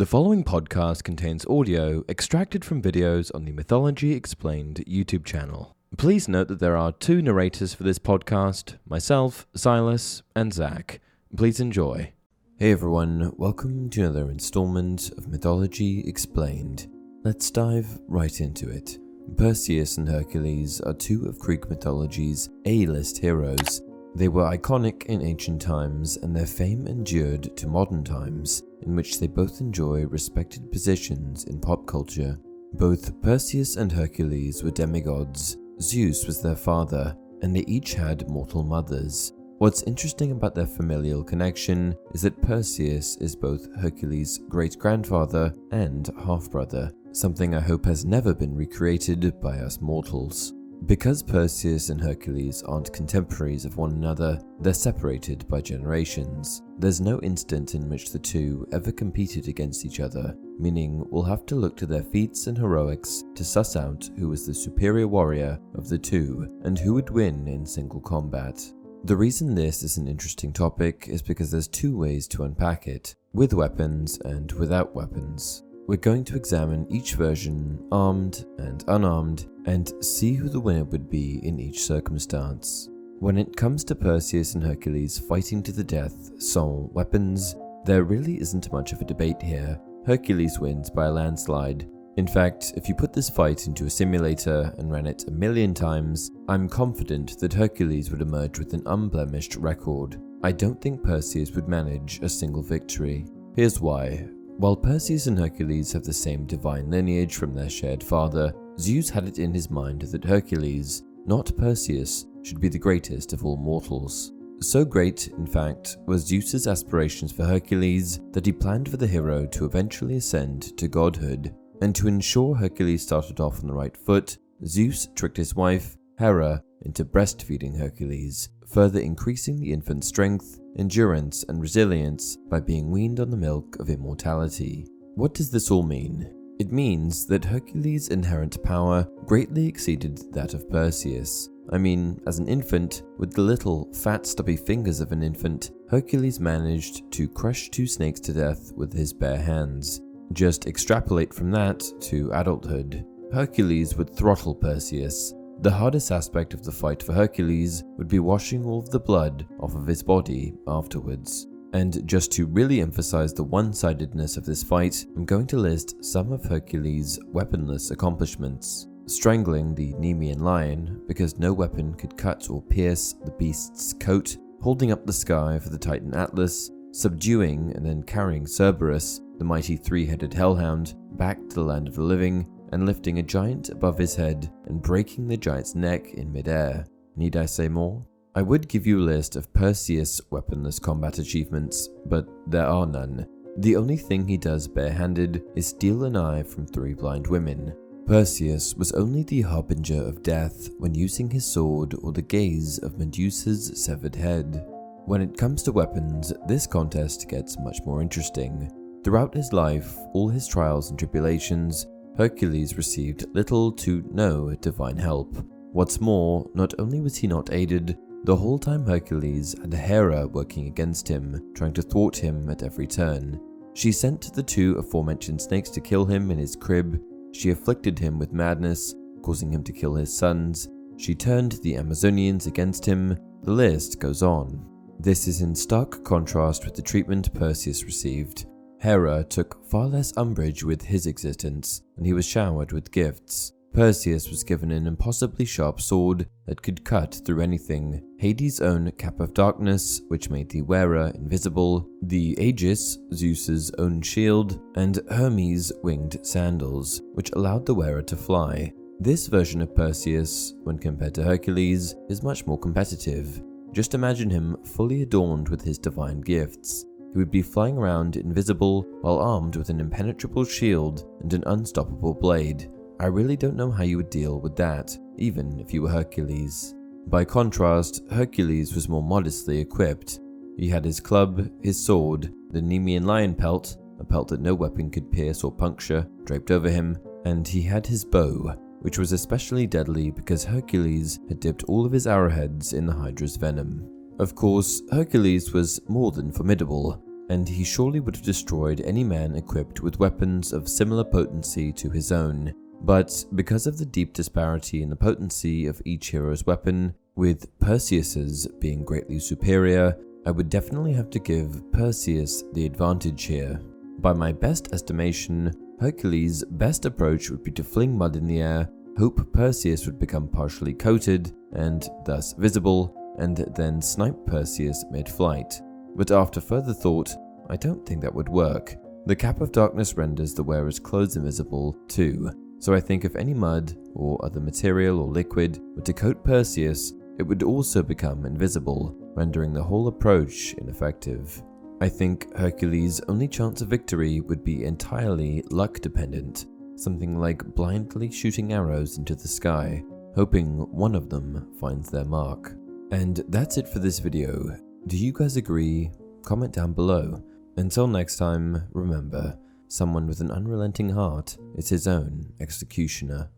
The following podcast contains audio extracted from videos on the Mythology Explained YouTube channel. Please note that there are two narrators for this podcast myself, Silas, and Zach. Please enjoy. Hey everyone, welcome to another installment of Mythology Explained. Let's dive right into it. Perseus and Hercules are two of Greek mythology's A list heroes. They were iconic in ancient times, and their fame endured to modern times in which they both enjoy respected positions in pop culture. Both Perseus and Hercules were demigods. Zeus was their father, and they each had mortal mothers. What's interesting about their familial connection is that Perseus is both Hercules' great grandfather and half brother, something I hope has never been recreated by us mortals. Because Perseus and Hercules aren't contemporaries of one another, they're separated by generations. There's no instant in which the two ever competed against each other, meaning we'll have to look to their feats and heroics to suss out who was the superior warrior of the two and who would win in single combat. The reason this is an interesting topic is because there's two ways to unpack it with weapons and without weapons. We're going to examine each version, armed and unarmed, and see who the winner would be in each circumstance. When it comes to Perseus and Hercules fighting to the death, soul, weapons, there really isn't much of a debate here. Hercules wins by a landslide. In fact, if you put this fight into a simulator and ran it a million times, I'm confident that Hercules would emerge with an unblemished record. I don't think Perseus would manage a single victory. Here's why. While Perseus and Hercules have the same divine lineage from their shared father, Zeus had it in his mind that Hercules, not Perseus, should be the greatest of all mortals. So great, in fact, was Zeus's aspirations for Hercules that he planned for the hero to eventually ascend to godhood. And to ensure Hercules started off on the right foot, Zeus tricked his wife, Hera, into breastfeeding Hercules, further increasing the infant's strength, endurance, and resilience by being weaned on the milk of immortality. What does this all mean? It means that Hercules' inherent power greatly exceeded that of Perseus. I mean, as an infant, with the little, fat, stubby fingers of an infant, Hercules managed to crush two snakes to death with his bare hands. Just extrapolate from that to adulthood. Hercules would throttle Perseus, the hardest aspect of the fight for Hercules would be washing all of the blood off of his body afterwards. And just to really emphasize the one sidedness of this fight, I'm going to list some of Hercules' weaponless accomplishments. Strangling the Nemean lion, because no weapon could cut or pierce the beast's coat, holding up the sky for the Titan Atlas, subduing and then carrying Cerberus, the mighty three headed hellhound, back to the land of the living, and lifting a giant above his head and breaking the giant's neck in midair. Need I say more? I would give you a list of Perseus' weaponless combat achievements, but there are none. The only thing he does barehanded is steal an eye from three blind women. Perseus was only the harbinger of death when using his sword or the gaze of Medusa's severed head. When it comes to weapons, this contest gets much more interesting. Throughout his life, all his trials and tribulations, Hercules received little to no divine help. What's more, not only was he not aided, the whole time Hercules had Hera working against him, trying to thwart him at every turn. She sent the two aforementioned snakes to kill him in his crib, she afflicted him with madness, causing him to kill his sons, she turned the Amazonians against him, the list goes on. This is in stark contrast with the treatment Perseus received. Hera took far less umbrage with his existence, and he was showered with gifts. Perseus was given an impossibly sharp sword that could cut through anything, Hades' own Cap of Darkness, which made the wearer invisible, the Aegis, Zeus's own shield, and Hermes' winged sandals, which allowed the wearer to fly. This version of Perseus, when compared to Hercules, is much more competitive. Just imagine him fully adorned with his divine gifts. He would be flying around invisible while armed with an impenetrable shield and an unstoppable blade. I really don't know how you would deal with that, even if you were Hercules. By contrast, Hercules was more modestly equipped. He had his club, his sword, the Nemean lion pelt, a pelt that no weapon could pierce or puncture, draped over him, and he had his bow, which was especially deadly because Hercules had dipped all of his arrowheads in the Hydra's venom. Of course, Hercules was more than formidable. and he surely would have destroyed any man equipped with weapons of similar potency to his own. But because of the deep disparity in the potency of each hero's weapon, with Perseus's being greatly superior, I would definitely have to give Perseus the advantage here. By my best estimation, Hercules' best approach would be to fling mud in the air, hope Perseus would become partially coated and thus visible, and then snipe Perseus mid flight. But after further thought, I don't think that would work. The Cap of Darkness renders the wearer's clothes invisible too, so I think if any mud or other material or liquid were to coat Perseus, it would also become invisible, rendering the whole approach ineffective. I think Hercules' only chance of victory would be entirely luck dependent, something like blindly shooting arrows into the sky, hoping one of them finds their mark. And that's it for this video. Do you guys agree? Comment down below. Until next time, remember, someone with an unrelenting heart is his own executioner.